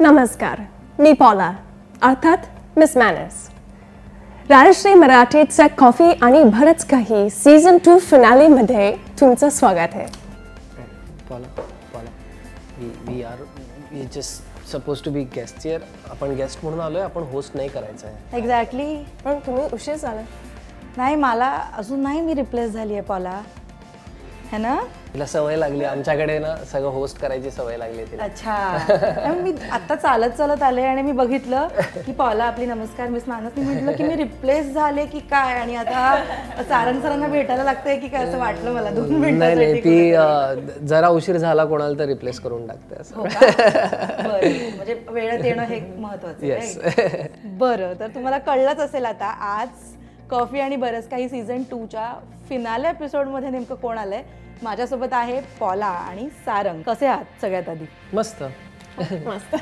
नमस्कार मी पॉला अर्थात miss manners. Rajshri मराठीच्या कॉफी आणि बरंच काही सीझन टू फिनालीमध्ये तुमचं स्वागत आहे. Paula, Paula, we we are we just supposed to be guests here. आपण गेस्ट म्हणून आलोय आपण होस्ट नाही करायचं आहे. एक्झॅक्टली पण तुम्ही उशीर झाला. नाही मला अजून नाही मी रिप्लेस झाली आहे पॉला. है ना? तिला सवय लागली. आमच्याकडे ना सगळं होस्ट करायची सवय लागली तिला. अच्छा. मी आता चालत चालत आले आणि मी बघितलं की पॉला आपली नमस्कार मिस मानस. मी म्हटलं की मी रिप्लेस झाले की काय? आणि आता सारंग सरांना भेटायला लागतंय की काय असं वाटलं मला दोन नाही नाही ती जरा उशीर झाला कोणाला तर रिप्लेस करून टाकते असं. हो म्हणजे वेळेत येणं हे महत्वाचं बरं तर तुम्हाला कळलंच असेल आता आज कॉफी आणि बरंच काही सीझन टूच्या फिनाले एपिसोडमध्ये नेमकं कोण आलंय? माझ्यासोबत आहे पॉला आणि सारंग. कसे आहात सगळ्यात आधी? मस्त. मस्त.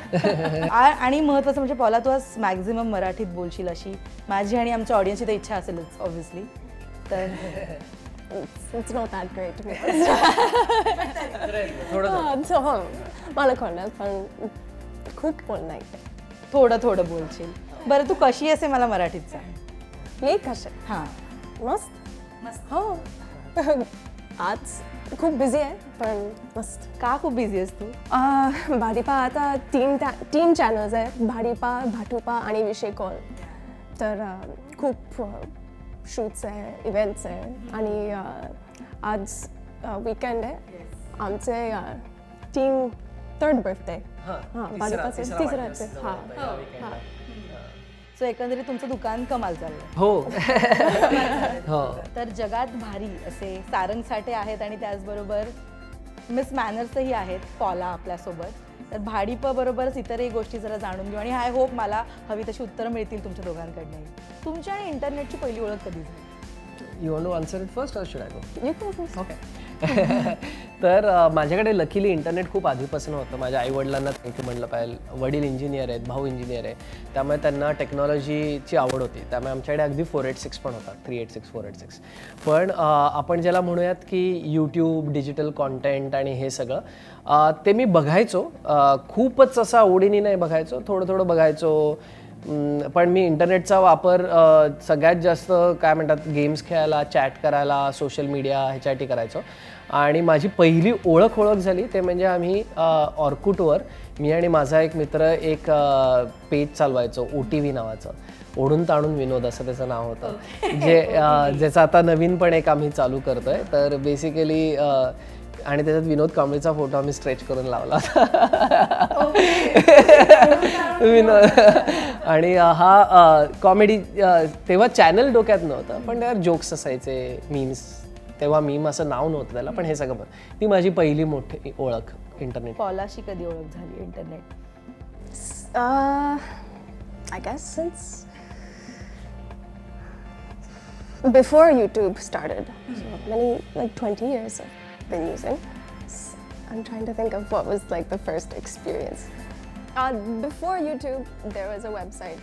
आणि महत्वाचं म्हणजे पॉला तू आज मॅक्झिमम मराठीत बोलशील अशी. माझी आणि आमच्या ऑडियन्सची तर इच्छा असेलच ऑब्व्हियसली तर इट्स नॉट दॅट ग्रेट मला कळणार पण खूप बोल नाही. थोडं थोडं बोलशील. बरं तू कशी असे मला मराठीत सांग. मी कसे हां. मस्त? मस्त. हो. आज खूप बिझी आहे पण मस्त. का खूप बिझी आहेस तू? अह, भाडीपा आता तीन तीन चॅनल्स आहेत भाडीपा भाटुपा आणि विषय कॉल तर खूप शूट्स आहे इव्हेंट्स आहे आणि आज वीकेंड आहे. आमचे तीन थर्ड बर्थडे हां भाडीपाचे तिसऱ्याचे हां. हां सो एकंदरीत तुमचं दुकान कमाल चाललंय. हो. हो. तर जगात भारी असे सारंग साठे आहेत आणि त्याचबरोबर मिस मॅनर्सही आहेत पॉला आपल्यासोबत. तर भाडीप बरोबरच इतरही गोष्टी जरा जाणून घेऊ आणि आय होप मला हवी तशी उत्तरं मिळतील तुमच्या दोघांकडनंही. तुमची आणि इंटरनेटची पहिली ओळख कधी झाली? You want to answer it first or should I go. Okay तर माझ्याकडे लकीली इंटरनेट खूप आधीपासून होतं. माझ्या आईवडिलांना थँक्यू म्हटलं पाहिजे. वडील इंजिनियर आहेत भाऊ इंजिनियर आहे. त्यामुळे त्यांना टेक्नॉलॉजीची आवड होती. त्यामुळे आमच्याकडे अगदी फोर एट सिक्स पण होता. Three eight six four eight six पण आपण ज्याला म्हणूयात की यूट्यूब डिजिटल कॉन्टेंट आणि हे सगळं ते मी बघायचो. खूपच असं आवडीने नाही बघायचो. थोडं थोडं बघायचो. पण मी इंटरनेटचा वापर सगळ्यात जास्त काय म्हणतात गेम्स खेळायला चॅट करायला सोशल मीडिया ह्याच्यासाठी करायचो. आणि माझी पहिली ओळख ओळख झाली ते म्हणजे आम्ही ऑर्कुटवर मी आणि माझा एक मित्र एक पेज चालवायचो ओ टी व्ही नावाचं. ओढून ताणून विनोद असं त्याचं नाव होतं. जे ज्याचं आता नवीन पण एक आम्ही चालू करतोय. तर बेसिकली आणि त्याच्यात विनोद कांबळीचा फोटो आम्ही स्ट्रेच करून लावला होता. विनोद. आणि हा कॉमेडी तेव्हा चॅनल डोक्यात नव्हतं पण त्यावर जोक्स असायचे मीम्स तेव्हा मीम असं नाव नव्हतं त्याला पण हे सगळं बघ. ती माझी पहिली मोठी ओळख इंटरनेट पॉलाशी कधी ओळख झाली internet I guess since before YouTube started, so many like 20 years. I've been using. I'm trying to think of what was like the first experience. Uh, before YouTube, there was a website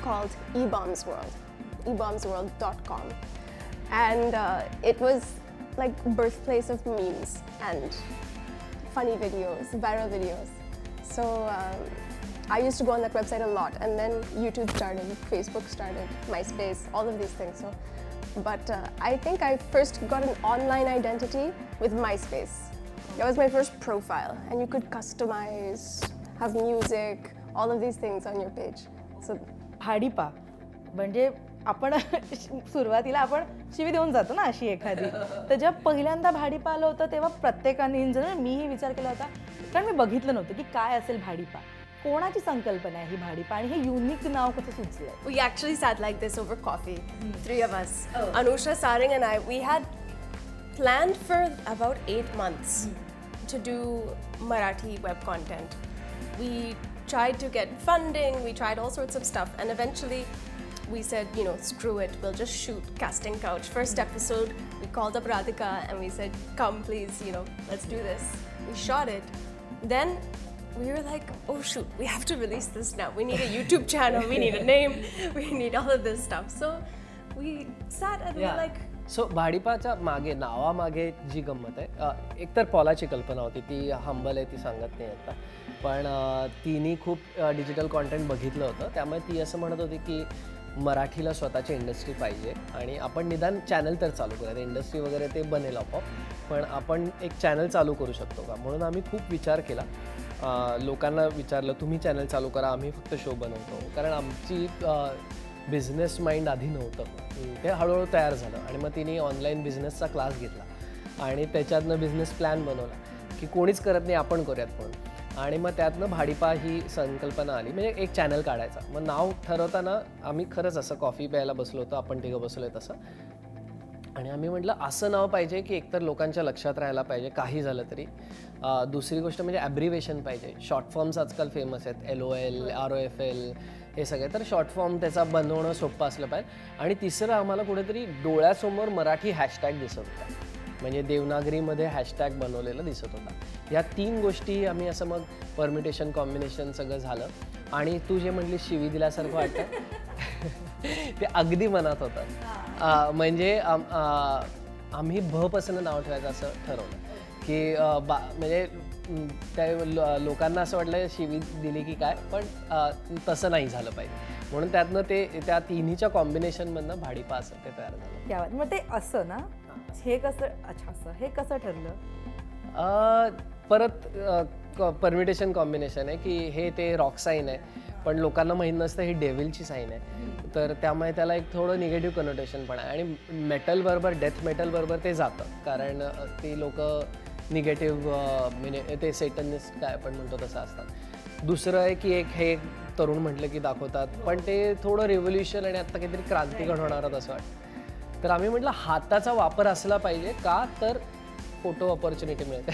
called eBombs World, ebombsworld.com, and uh, it was like birthplace of memes and funny videos, viral videos. So um, I used to go on that website a lot, and then YouTube started, Facebook started, MySpace, all of these things. So, but uh, I think I first got an online identity with MySpace. That was my first profile, and you could customize, have music, all of these things on your page. So Bhadipa म्हणजे आपण सुरुवातीला आपण शिवी देऊन जातो ना अशी एखादी तर जेव्हा पहिल्यांदा भाडीपा आलं होतं तेव्हा प्रत्येकाने इन जनरल मीही विचार केला होता कारण मी बघितलं नव्हतं की काय असेल भाडीपा कोणाची संकल्पना आहे ही भाडीपा आणि हे युनिक नाव कसं सुचलं We actually sat like this over coffee, three of us. Anusha, Sarang, and I, we had planned for about eight months to do Marathi web content. We tried to get funding, we tried all sorts of stuff, and eventually we said, you know, screw it, we'll just shoot Casting Couch. First episode, we called up Radhika and we said, come please, you know, let's do this. We shot it. Then we were like, oh shoot, we have to release this now. We need a YouTube channel, we need a name, we need all of this stuff. So we sat and we Yeah. were like, so भाडीपाच्या मागे नावामागे जी गंमत आहे. एकतर पॉलाची कल्पना होती. ती humble आहे ती सांगत नाही आता. पण तिने खूप डिजिटल कॉन्टेंट बघितलं होतं. त्यामुळे ती असं म्हणत होती की मराठीला स्वतःची इंडस्ट्री पाहिजे. आणि आपण निदान चॅनल तर चालू करूया. इंडस्ट्री वगैरे ते बनेल आपोआप. पण आपण एक चॅनल चालू करू शकतो का? म्हणून आम्ही खूप विचार केला. लोकांना विचारलं तुम्ही चॅनल चालू करा आम्ही फक्त शो बनवतो. कारण आमची बिझनेस माइंड आधी नव्हतं. ते हळूहळू तयार झालं आणि मग तिने ऑनलाईन बिझनेसचा क्लास घेतला आणि त्याच्यातनं बिझनेस प्लॅन बनवला की कोणीच करत नाही आपण करूयात पण. आणि मग त्यातनं भाडीपा ही संकल्पना आली म्हणजे एक चॅनल काढायचा. मग नाव ठरवताना आम्ही खरंच असं कॉफी प्यायला बसलो होतो आपण तिघं बसलो आहे तसं. आणि आम्ही म्हटलं असं नाव पाहिजे की एकतर लोकांच्या लक्षात राहायला पाहिजे काही झालं तरी. दुसरी गोष्ट म्हणजे ॲब्रिवेशन पाहिजे. शॉर्ट फॉर्म्स आजकाल फेमस आहेत. L O L R O F L हे सगळे. तर शॉर्ट फॉर्म त्याचा बनवणं सोपं असलं पाहिजे. आणि तिसरं आम्हाला कुठेतरी डोळ्यासमोर मराठी हॅशटॅग दिसत होता. म्हणजे देवनागरीमध्ये हॅशटॅग बनवलेलं दिसत होता. या तीन गोष्टी आम्ही असं मग परमिटेशन कॉम्बिनेशन सगळं झालं. आणि तू जे म्हटली शिवी दिल्यासारखं वाटतं. ते अगदी मनात होतं म्हणजे आम्ही भपासून नाव ठेवायचं असं ठरवलं. की बा म्हणजे त्या लोकांना असं वाटलं शिवी दिली की काय पण तसं नाही झालं पाहिजे. म्हणून त्यातनं ते त्या तिन्हीच्या कॉम्बिनेशनमधनं भाडीपा असं ते तयार झालं. क्या बात. मग ते असं ना हे कसं अच्छा असं हे कसं ठरलं? परत परमिटेशन कॉम्बिनेशन आहे की हे ते रॉक साईन आहे पण लोकांना माहीत नसतं ही डेव्हिलची साईन आहे. तर त्यामुळे त्याला एक थोडं निगेटिव्ह कनोटेशन पण आहे. आणि मेटल बरोबर डेथ मेटल बरोबर ते जातं. कारण ती लोक निगेटिव्ह म्हणजे ते सेटनिस्ट काय आपण म्हणतो तसं असतात. दुसरं आहे की एक हे एक तरुण म्हटलं की दाखवतात. पण ते थोडं रेव्होल्युशन आणि आत्ता काहीतरी क्रांती घडवणार असं वाटतं. तर आम्ही म्हटलं हाताचा वापर असला पाहिजे का? तर फोटो ऑपॉर्च्युनिटी मिळते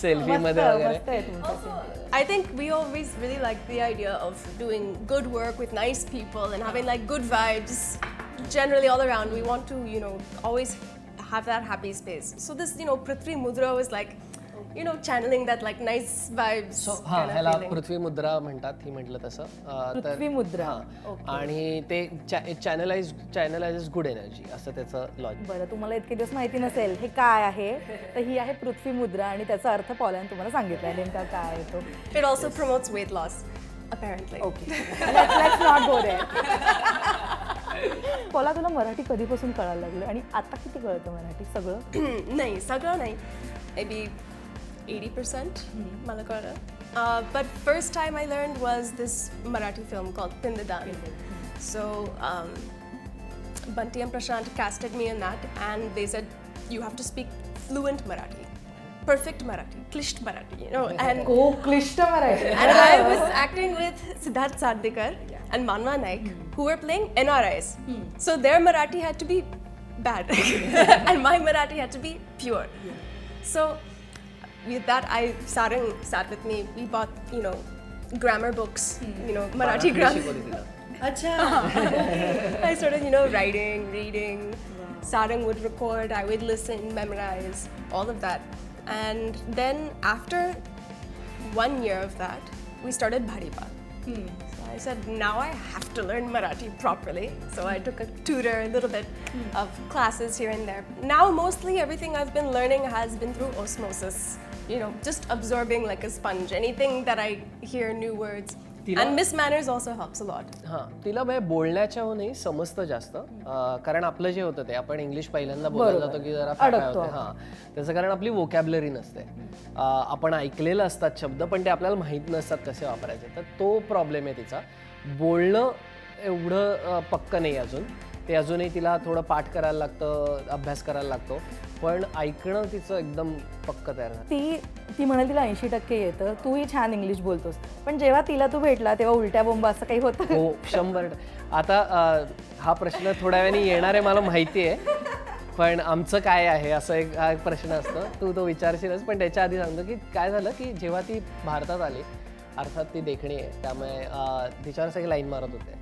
सेल्फीमध्ये मस्त वगैरे मस्त आहे तुमचं scene. I think we always really like the idea of doing good work with nice people and having like good vibes generally all around. We want to, you know, always have that happy space. So this, you know, Prithvi Mudra was like, you know, channeling that like nice vibes. So हा ह्याला. पृथ्वी मुद्रा म्हणतात ही म्हटलं तसं. पृथ्वी मुद्रा. आणि ते channelise channelise good energy असं त्याचं लॉजिक बरं तुम्हाला इतके दिवस माहिती नसेल हे काय आहे? तर ही आहे पृथ्वी मुद्रा आणि त्याचा अर्थ पॉल्याने तुम्हाला सांगितलाय नेमका काय आहे तो. It also promotes weight loss, apparently. Okay let's not go Paula तुला मराठी कधीपासून कळायला लागलं? आणि आता किती कळतं मराठी? सगळं? नाही सगळं नाही. Maybe 80% mm -hmm. Uh, but first time I learned was this Marathi film called Pindadan. Mm -hmm. So um, and Prashant casted me in that and they said, you have to speak fluent Marathi. Perfect Marathi, Klisht Marathi, you know. And oh, Go Klishta Marathi. and I was acting with Siddharth Sadikar yeah. and Manwa Naik, mm -hmm. who were playing NRIs. So their Marathi had to be bad and my Marathi had to be pure. Yeah. So with that I Sarang sat with me. We bought you know grammar books, hmm. you know Marathi grammar. Acha. I started you know writing, reading. Sarang would record, I would listen, memorize, all of that. And then after one year of that, we started Bharipa. Hmm. So I said, now I have to learn Marathi properly. So I took a tutor, a little bit hmm. of classes here and there. Now mostly everything I've been learning has been through osmosis. You know, just absorbing like a sponge. Anything that I hear new words. Tila- And Miss Manners also helps a lot. हां तिला bye बोलण्याच्या नाही समजतं जास्त. अं, कारण आपलं जे होतं ते आपण इंग्लिश पहिल्यांदा बोलायला जातो की जरा होते. हां त्याचं कारण आपली वोकॅबलरी नसते. अं, आपण ऐकलेलं असतात शब्द पण ते आपल्याला माहीत नसतात कसे वापरायचे. तर तो प्रॉब्लेम आहे तिचा. बोलणं एवढं अं, पक्क नाही अजून. ते अजूनही तिला थोडं पाठ करायला लागतं अभ्यास करायला लागतो. पण ऐकणं तिचं एकदम पक्क तयार ती ती म्हणाल तिला ऐंशी टक्के येतं तूही छान इंग्लिश बोलतोस. पण जेव्हा तिला तू भेटला तेव्हा उलट्या बोंब असं काही होतं? हो शंभर आता हा प्रश्न थोड्या वेळाने येणार आहे मला माहिती आहे. पण आमचं काय आहे असं एक हा एक प्रश्न असतो. तू तो विचारशीलच पण त्याच्या आधी सांगतो की काय झालं की जेव्हा ती भारतात आली अर्थात ती देखणी आहे त्यामुळे तिच्यावर सगळे लाईन मारत होते.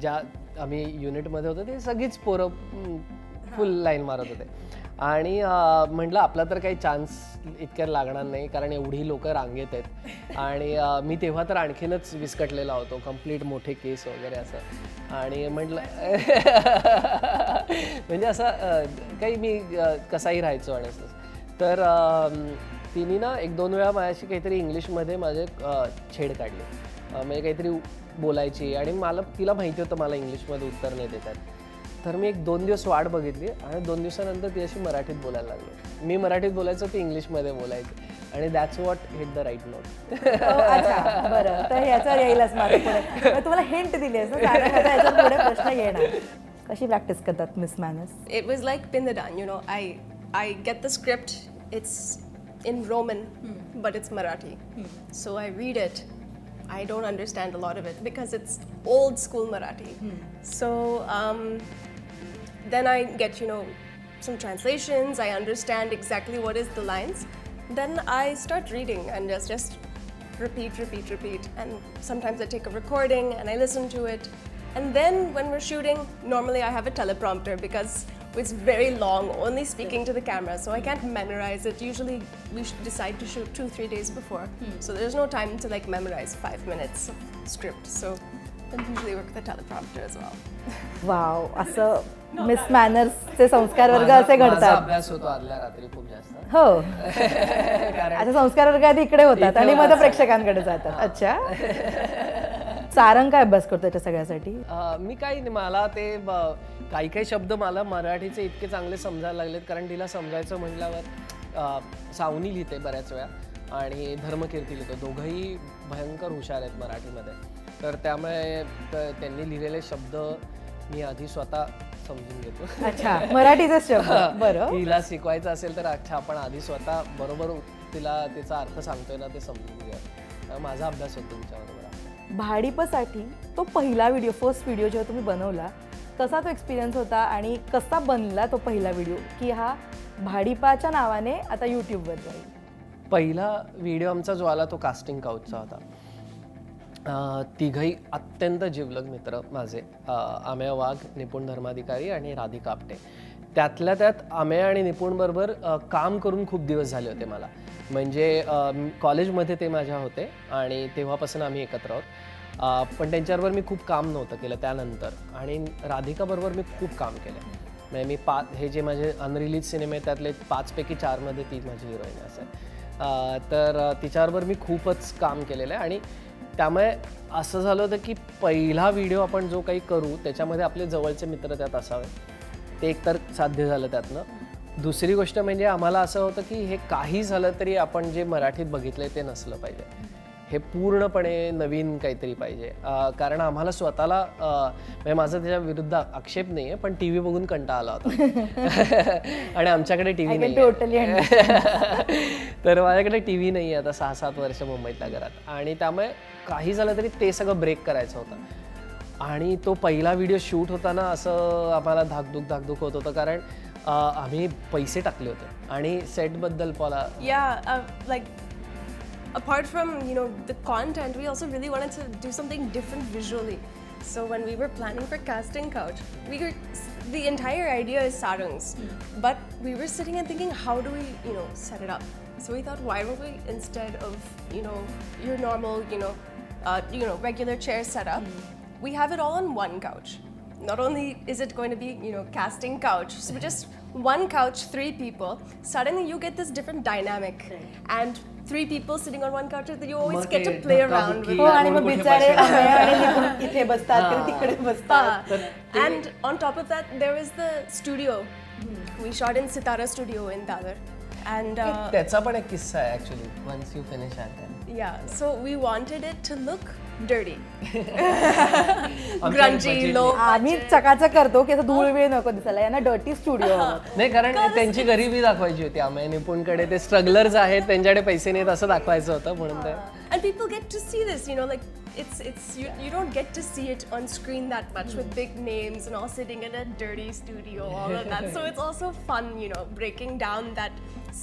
ज्या आम्ही युनिटमध्ये होतो ते सगळीच पोरं फुल लाईन मारत होते. आणि म्हटलं आपला तर काही चान्स इतक्यात लागणार नाही कारण एवढी लोक रांगेत आहेत. आणि मी तेव्हा तर आणखीनच विस्कटलेला होतो कंप्लीट मोठे केस वगैरे असं. आणि म्हटलं म्हणजे असं काही मी कसाही राहायचो आणि असं तर तिने ना एक दोन वेळा माझ्याशी काहीतरी इंग्लिशमध्ये माझे छेड काढली. म्हणजे काहीतरी बोलायची आणि मला तिला माहिती होतं मला इंग्लिशमध्ये उत्तर नाही देतात. तर मी एक दोन दिवस वाट बघितली आणि दोन दिवसानंतर ती अशी मराठीत बोलायला लागलो. मी मराठीत बोलायचो ती इंग्लिशमध्ये बोलायची. आणि that's what hit the right note हो, अच्छा बरं. तर ह्याच्यावर येईलच माझं पुढे. मग तुम्हाला हिंट दिली आहे ना कारण आता याच्यावर पुढे प्रश्न येणार. कशी प्रॅक्टिस करतात miss manners It was like Pindadan, you know. I I get the script. It's in Roman, but it's Marathi. So I read it. I don't understand a lot of it because it's old school Marathi. So um, then I get you know some translations. I understand exactly what is the lines. Then I start reading and just just repeat, repeat, repeat. And sometimes I take a recording and I listen to it. And then when we're shooting, normally I have a teleprompter because it's very long, only speaking to the camera, so I can't memorize it. Usually we should decide to shoot two, three days before. So there's no time to like memorize five minutes of script. So I usually work with the teleprompter as well. Wow असं miss मॅनर्सचे संस्कार वर्ग असे घडतात अभ्यास होतो आदल्या रात्री खूप जास्त हो आता संस्कार वर्ग आधी इकडे होतात आणि मग प्रेक्षकांकडे जातात अच्छा सारंग काय अभ्यास करतो त्याच्या सगळ्यासाठी? मी काही नाही मला ते काही काही शब्द मला मराठीचे इतके चांगले समजायला लागलेत कारण तिला समजायचं म्हटल्यावर सावनी लिहिते बऱ्याच वेळा आणि धर्मकीर्ती लिहितो. दोघंही भयंकर हुशार आहेत मराठीमध्ये. तर त्यामुळे त्यांनी लिहिलेले शब्द मी आधी स्वतः समजून घेतो. अच्छा मराठीचे शब्द. बरं. तिला शिकवायचं असेल तर अच्छा आपण आधी स्वतः बरोबर तिला त्याचा अर्थ सांगतोय ना ते समजून त्यामुळे माझा अभ्यास होतो तुमच्याबरोबर. भाडीपसाठी तो पहिला व्हिडिओ फर्स्ट व्हिडिओ जेव्हा तुम्ही बनवला कसा तो एक्सपिरियन्स होता आणि कसा बनला तो पहिला व्हिडिओ की हा भाडीपाच्या नावाने आता यूट्यूबवर जाईल? पहिला व्हिडिओ आमचा जो आला तो कास्टिंग काउचचा होता. तिघही अत्यंत जिवलग मित्र माझे. अं, वाघ निपुण धर्माधिकारी आणि राधिका आपटे. त्यातल्या त्यात अमेय आणि निपुणबरोबर काम करून खूप दिवस झाले होते मला. म्हणजे कॉलेजमध्ये ते माझ्या होते आणि तेव्हापासून आम्ही एकत्र आहोत. पण त्यांच्याबरोबर मी खूप काम नव्हतं केलं त्यानंतर आणि राधिकाबरोबर मी खूप काम केलं. म्हणजे मी पा हे जे माझे अनरिलीज सिनेमे आहेत त्यातले पाचपैकी चारमध्ये ती माझी हिरोईन असेल तर तिच्याबरोबर मी खूपच काम केलेलं आहे आणि त्यामुळे असं झालं होतं की पहिला व्हिडिओ आपण जो काही करू त्याच्यामध्ये आपले जवळचे मित्र त्यात असावे. ते एकतर साध्य झालं त्यातनं. दुसरी गोष्ट म्हणजे आम्हाला असं होतं की हे काही झालं तरी आपण जे मराठीत बघितलंय ते नसलं पाहिजे. हे पूर्णपणे नवीन काहीतरी पाहिजे. कारण आम्हाला स्वतःला म्हणजे माझा त्याच्या विरुद्ध आक्षेप नाही आहे पण टी व्ही बघून कंटाळा आला होता. आणि आमच्याकडे टी व्ही नाही तर माझ्याकडे टी व्ही नाही आहे आता सहा सात वर्ष मुंबईतल्या घरात. आणि त्यामुळे काही झालं तरी ते सगळं ब्रेक करायचं होतं. आणि तो पहिला व्हिडिओ शूट होताना असं आम्हाला धाकधूक धाकधूक होत होतं कारण आम्ही पैसे टाकले होते आणि सेटबद्दल मला Yeah, uh, like apart from you know the content, we also really wanted to do something different visually. So when we were planning for casting couch, we were the entire idea is sarangs, but we were sitting and thinking, how do we you know set it up? So we thought, why don't we instead of you know your normal you know uh, you know regular chair setup, we have it all on one couch not only is it going to be you know casting couch so just one couch three people suddenly you get this different dynamic and three people sitting on one couch that you always मग get to ते play around धक्काबुक्की with हो आणि मग कोण कुठे बिचारे बसेल? अमेय आणि निपुण इथे बसतात कधी तिकडे बसतात Uh, and on top of that there is the studio we shot in sitara studio in dadar and uh, त्याचा पण एक किस्सा आहे actually once you finish yeah so we wanted it to look dirty budget grungy low आम्ही चकाचक करतो की असं धूळ वेळ नको दिसायला यांना डर्टी स्टुडिओ नाही कारण त्यांची गरिबी दाखवायची होती आम्ही निपुणकडे ते स्ट्रगलर्स आहेत त्यांच्याकडे पैसे नाहीत असं दाखवायचं होतं म्हणून ते and people get to see this you know like it's it's you, you don't get to see it on screen that much with big names and all sitting in a dirty studio all of that so it's also fun you know breaking down that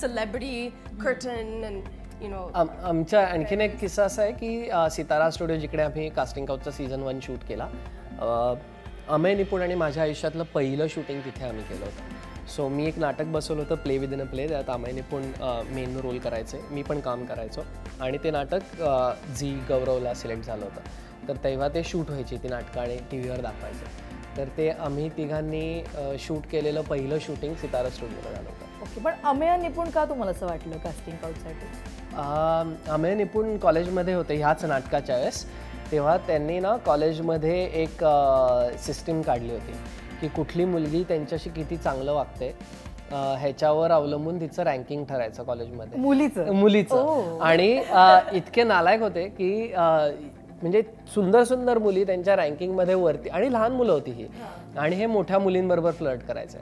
celebrity curtain and you know आम- आमच्या आणखीन एक किस्सा असा आहे की सितारा studio जिकडे आम्ही कास्टिंग काउटचा सीझन वन शूट केला अमय अमेय निपुण आणि माझ्या आयुष्यातलं पहिलं शूटिंग तिथे आम्ही केलं होतं. सो मी एक नाटक बसवलं होतं प्ले विदिन अ प्ले त्यात अमय निपुण मेन रोल करायचे मी पण काम करायचो. आणि ते नाटक झी गौरवला सिलेक्ट झालं होतं. तर तेव्हा ते शूट व्हायची ती नाटकं आणि टी व्हीवर दाखवायचे. तर ते आम्ही तिघांनी शूट केलेलं पहिलं शूटिंग सितारा स्टुडिओला झालं होतं. ओके पण अमेय निपुण का तुम्हाला असं वाटलं कास्टिंग काउटसाठी आम्ही निपुण कॉलेजमध्ये होते ह्याच नाटकाच्या वेळेस. तेव्हा त्यांनी ना कॉलेजमध्ये एक सिस्टीम काढली होती की कुठली मुलगी त्यांच्याशी किती चांगलं वागते ह्याच्यावर अवलंबून तिचं रँकिंग ठरायचं कॉलेजमध्ये. मुलीचं? मुलीचं. आणि इतके नालायक होते की म्हणजे सुंदर सुंदर मुली त्यांच्या रँकिंगमध्ये वरती आणि लहान मुलं होती ही. आणि हे मोठ्या मुलींबरोबर फ्लर्ट करायचे.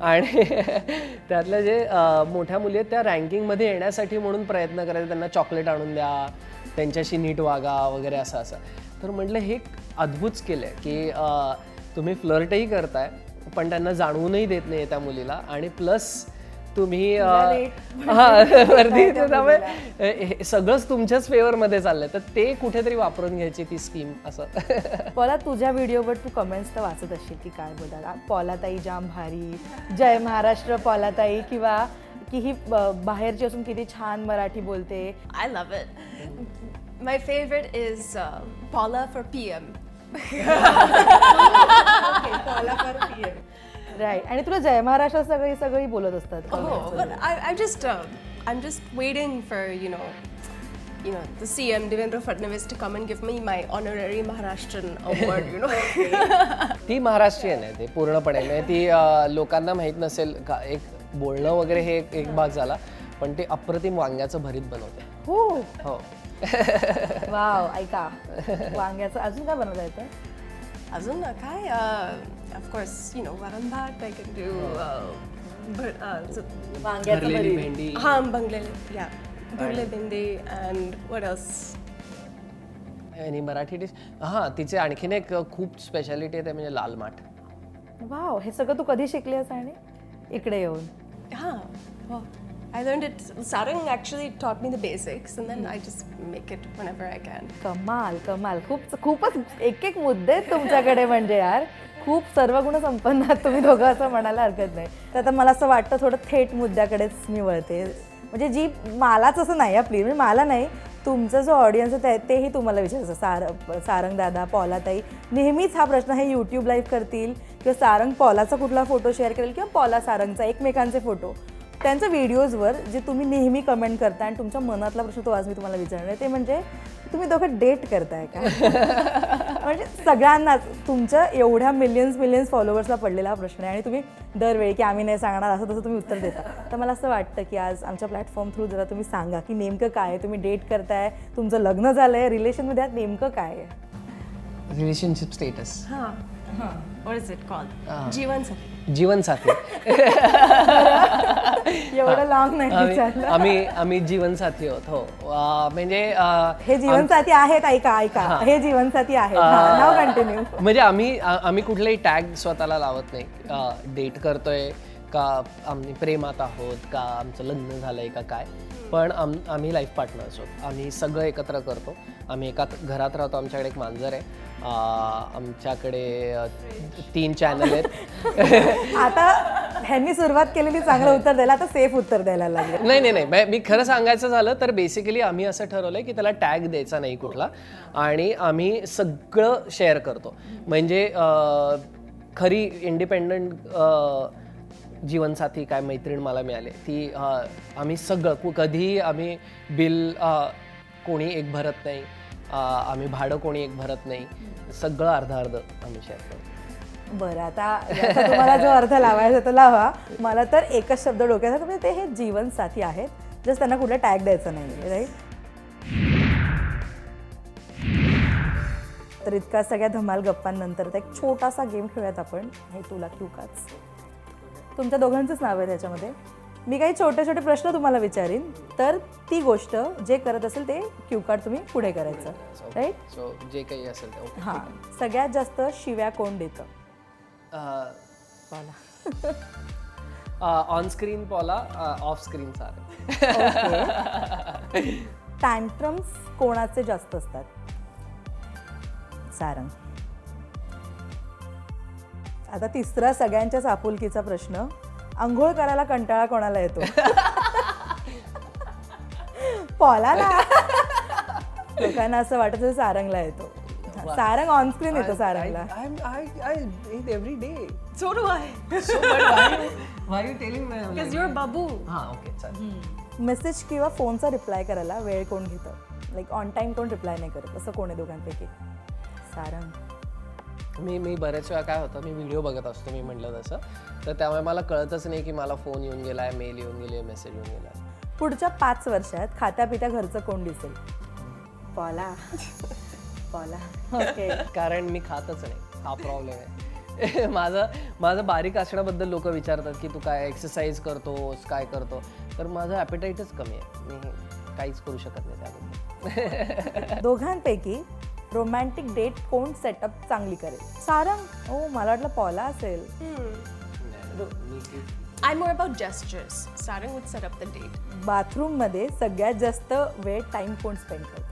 आणि त्यातल्या जे मोठ्या मुली आहेत त्या रँकिंगमध्ये येण्यासाठी म्हणून प्रयत्न करायचे. त्यांना चॉकलेट आणून द्या त्यांच्याशी नीट वागा वगैरे असं असं. तर म्हटलं हे एक अद्भुत स्किल आहे की तुम्ही फ्लर्टही करताय पण त्यांना जाणवूनही देत नाही त्या मुलीला. आणि प्लस तुम्ही हा त्यामुळे सगळंच तुमच्याच फेवरमध्ये चाललंय. तर ते कुठेतरी वापरून घ्यायची ती स्कीम असं. पॉला तुझ्या व्हिडिओवर तू कमेंट्स तर वाचत असशील की काय बोलतात पॉलाताई जाम भारी. जय महाराष्ट्र पॉलाताई किंवा की ही बाहेरची असून किती छान मराठी बोलते. I love it. My favorite is uh, Paula for PM. Right आणि तुला जय महाराष्ट्र सगळी सगळी बोलत असतात. Oh, but I, I just, uh, I'm just waiting for you know, you know, the CM Devendra Fadnavis to come and give me my honorary Maharashtrian award. You know. ती महाराष्ट्रीयन आहे ते पूर्णपणे. म्हणजे ती लोकांना माहीत नसेल का एक बोलणं वगैरे हे एक- एक भाग झाला पण ते अप्रतिम वांग्याचं भरीत बनवते. हो. हो. वाव ऐका. वांग्याचं अजून काय बनवता येतं? Azuna Kai, uh, of course, you know, Varanbhat, I can do. Uh, but, uh, so, वांग्याचं भरलेली भरीत भेंडी Ham Bangle, yeah. Bhurle Bindi, and what else? आणि मराठी डिश हां तिचे आणखीन एक खूप स्पेशालिटी आहे ते म्हणजे लाल माठ वाव हे सगळं तू कधी शिकलीस आणि इकडे येऊन well, I learned it. Sarang actually taught me the basics, and then I just make it whenever I can. कमाल कमाल. खूप खूपच एक एक मुद्दे आहेत तुमच्याकडे म्हणजे यार. खूप सर्व गुण संपन्न आहात तुम्ही दोघं असं म्हणायला हरकत नाही. तर आता मला असं वाटतं थोडं थेट मुद्द्याकडेच मी वळते म्हणजे जी मलाच असं नाही आपली म्हणजे मला नाही तुमचा जो ऑडियन्स आहे ते- तेही तुम्हाला विचारायचं. सार सारंग दादा पॉलाताई नेहमीच हा प्रश्न हे यूट्यूब लाईव्ह करतील किंवा सारंग पॉलाचा कुठला फोटो शेअर करेल किंवा पॉला सारंगचा एकमेकांचे फोटो त्यांच्या व्हिडिओजवर जे तुम्ही नेहमी कमेंट करता आणि तुमच्या मनातला प्रश्न तो आज मी तुम्हाला विचारणार आहे ते म्हणजे तुम्ही दोघं डेट करताय का? म्हणजे सगळ्यांनाच तुमच्या एवढ्या मिलियन्स मिलियन्स फॉलोअर्सला पडलेला हा प्रश्न आहे आणि तुम्ही दरवेळी की आम्ही नाही सांगणार असं तसं तुम्ही उत्तर देता. तर मला असं वाटतं की आज आमच्या प्लॅटफॉर्म थ्रू जरा तुम्ही सांगा की नेमकं काय आहे? तुम्ही डेट करताय तुमचं लग्न झालं आहे रिलेशनमध्ये आहात नेमकं काय आहे? Relationship status Huh. What is it called? Jivan Sathi. जीवनसाथी एवढं लॉंग नाही आम्ही आम्ही जीवनसाथी आहोत हो. म्हणजे हे जीवनसाथी आहेत ऐका ऐका. हे. जीवनसाथी आहेत. नाव कंटिन्यू म्हणजे आम्ही आम्ही कुठलेही टॅग स्वतःला लावत नाही. डेट करतोय का आम्ही प्रेमात आहोत का आमचं लग्न झालंय का काय. पण आम आम्ही लाईफ पार्टनर्स आहोत. आम्ही सगळं एकत्र करतो. आम्ही एका घरात राहतो. आमच्याकडे एक मांजर आहे. आमच्याकडे तीन चॅनल आहेत. आता ह्यांनी सुरुवात केलेली चांगलं उत्तर द्यायला आता सेफ उत्तर द्यायला लागले. नाही नाही नाही. मै- मी खरं सांगायचं झालं तर बेसिकली आम्ही असं ठरवलंय की त्याला टॅग द्यायचा नाही कुठला. आणि आम्ही सगळं शेअर करतो. म्हणजे खरी इंडिपेंडंट जीवनसाथी काय मैत्रीण मला मिळाले. ती आम्ही सगळं कधीही आम्ही बिल कोणी एक भरत नाही. आम्ही भाडं कोणी एक भरत नाही. सगळं अर्ध अर्ध आम्ही शेअर करतो. बरं आता तुम्हाला जो अर्थ लावायचा तो लावा. मला तर एकच शब्द डोक्यात म्हणजे ते हे जीवनसाथी आहेत. जस्ट त्यांना कुठला टॅग द्यायचा नाही राईट तर इतका सगळ्या धमाल गप्पांनंतर एक छोटासा गेम खेळूयात आपण. हे तुला क्यूकाच तुमच्या दोघांचंच नाव आहे त्याच्यामध्ये. मी काही छोटे छोटे प्रश्न तुम्हाला विचारीन तर ती गोष्ट जे करत असेल ते क्यू कार्ड तुम्ही पुढे करायचं. राईट सो जे काही असेल ते ओके हां सगळ्यात जास्त शिव्या कोण देतं? On screen Paula off screen सार. टँट्रम्स कोणाचे जास्त असतात? सारंग. आता तिसरा सगळ्यांच्याच आपुलकीचा प्रश्न. आंघोळ करायला कंटाळा कोणाला येतो? पॉलाला. लोकांना असं वाटत सारंगला येतो. सारंग ऑनस्क्रीन येतो सारंगला. I, I, I, I eat every day. So do I. So, but why, you- why you telling me? I'm Because like- you're Babu. हा ओके चालेल मेसेज किंवा फोनचा रिप्लाय करायला वेळ कोण घेतं? लाईक ऑन टाइम कोण रिप्लाय नाही करत? असं कोण आहे दोघांपैकी? सारंग. मी मी बरेच वेळा काय होतं मी व्हिडिओ बघत असतो मी म्हटलं तसं. तर त्यामुळे मला कळतच नाही की मला फोन येऊन गेलाय मेल येऊन गेले मेसेज येऊन गेलाय. पुढच्या पाच वर्षात खात्या पित्या घरचं कोण दिसेल? पॉला. पॉला. ओके कारण मी खातच नाही. हा प्रॉब्लेम आहे. माझं माझं बारीक असण्याबद्दल लोक विचारतात की तू काय एक्सरसाइज करतोस काय करतो तर माझं ॲपिटाईटच कमी आहे. मी काहीच करू शकत नाही त्याबद्दल. दोघांपैकी रोमॅन्टिक डेट कोण सेटअप चांगली करेल? सारंग ओ मला वाटलं पॉला असेल. I'm more about gestures. Sarang would set up the date. बाथरूममध्ये सगळ्यात जास्त वेळ टाइम कोण स्पेंड करतो?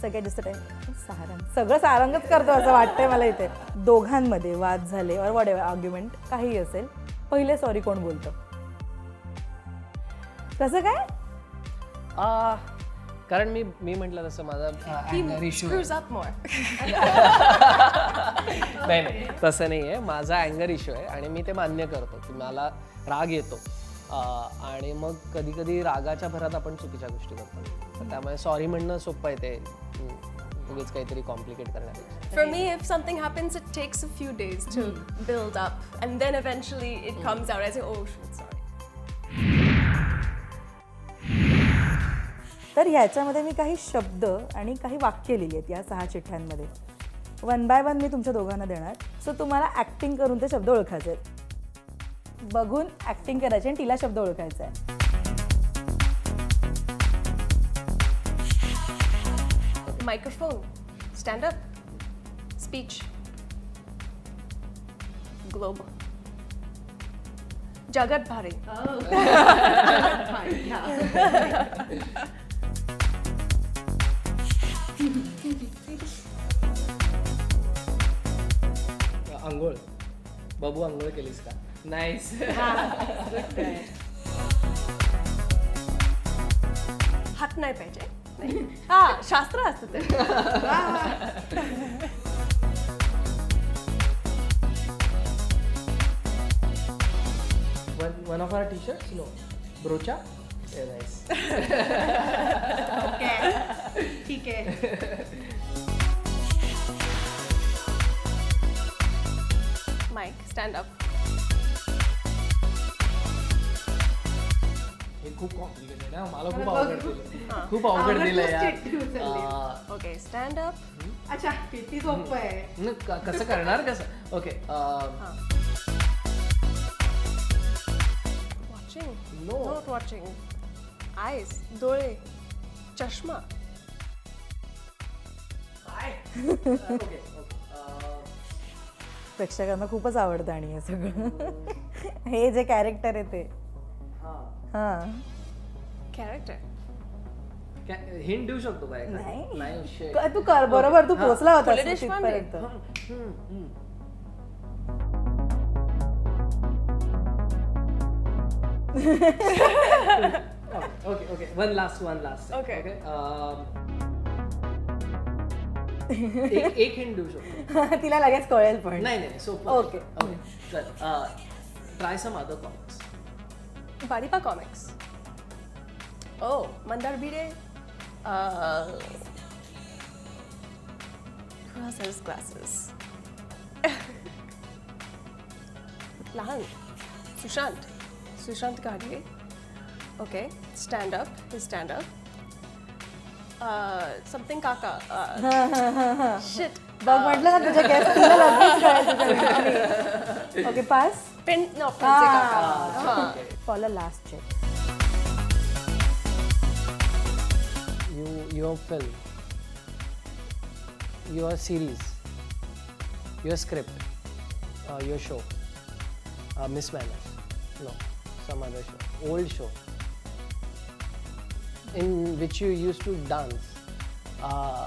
सगळ्यात जास्त टाइम सारंग सगळं सारंगच करतो असं वाटतंय मला इथे. दोघांमध्ये वाद झाले और वॉट एव्हर आर्ग्युमेंट काही असेल पहिले सॉरी कोण बोलतं? कसं काय? आ, कारण मी मी म्हटलं तसं माझा. नाही नाही तसं नाही आहे. माझा अँगर इश्यू आहे आणि मी ते मान्य करतो की मला राग येतो. आणि मग कधी कधी रागाच्या भरात आपण चुकीच्या गोष्टी करतो. त्यामुळे सॉरी म्हणणं सोपं आहे ते. उगीच काहीतरी कॉम्प्लिकेट करण्यापेक्षा. Eventually it comes out. I say, तर ह्याच्यामध्ये मी काही शब्द आणि काही वाक्य लिहिली आहेत या सहा चिठ्ठ्यांमध्ये. वन बाय वन मी तुमच्या दोघांना देणार. सो तुम्हाला ॲक्टिंग करून ते शब्द ओळखायचे आहेत. बघून ॲक्टिंग करायची आणि तिला शब्द ओळखायचा आहे Microphone, stand up, speech, globe, Jagat आंघोळ. बाबू आंघोळ केलीस का? नाईस हात नाही पाहिजे. हा शास्त्र असतं ते. One one of our T shirt no Broacha nice ठीक आहे. माईक स्टँड अप हे खूप कॉम्प्लिकेटेड आहे मला खूप अवघड दिलं खूप अवघड दिलं यार. ओके स्टँड अप अच्छा किती सोपं आहे. न, कसं करणार? कसं? Okay watching No. Not watching eyes डोळे चष्मा. ओके प्रेक्षकांना खूपच आवडतं आणि हे सगळं. हे जे कॅरेक्टर आहे ते. हां. कॅरेक्टर हिंट देऊ शकतो काय नाही. तू कर बरोबर तू पोचला होता Deshpande. Okay okay one last one last Okay. एक हिंट तिला लगेच कळेल पण. नाही नाही सोपं ओके. चल. ट्राय सम कॉमिक्स बारिपा कॉमिक्स ओ मंदार बिडे. क्रॉसर्स क्लासेस लहान. Sushant. Sushant Kadhe okay standup up stand His stand up. Uh, something Kaka. Uh, shit. बघ म्हटलं ना तुझ्या guest तिला लगेच कळेल तुझ्या नावाने. Okay pass Pen, no, Pense Kaka. Follow last check you your film your series your script uh, your show uh, miss manners no some other show old show In which you used to dance uh,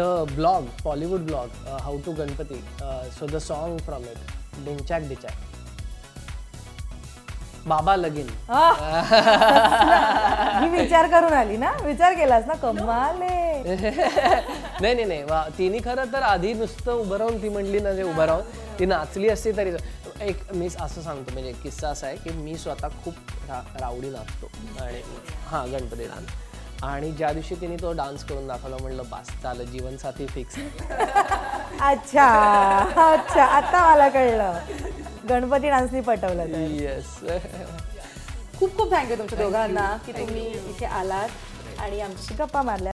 the blog bollywood blog uh, how to ganpati uh, so the song from it dinchak dichak बाबा लगीन ही विचार करून आली ना विचार केलास ना कमाल. नाही नाही नाही तिने खरं तर आधी नुसतं उभं राहून ती म्हणली ना जे उभं राहून ती नाचली असती तरी एक मी असं सांगतो म्हणजे एक किस्सा असा आहे की मी स्वतः खूप रा रावडी नाचतो. आणि हां गणपती डान्स आणि ज्या दिवशी तिने तो डान्स करून दाखवला म्हणलं बास झालं जीवनसाथी फिक्स अच्छा अच्छा आता मला कळलं. गणपती डान्सनी पटवलं येस खूप खूप थँक्यू तुमच्या दोघांना की तुम्ही इथे आलात आणि आमच्याशी गप्पा मारल्या.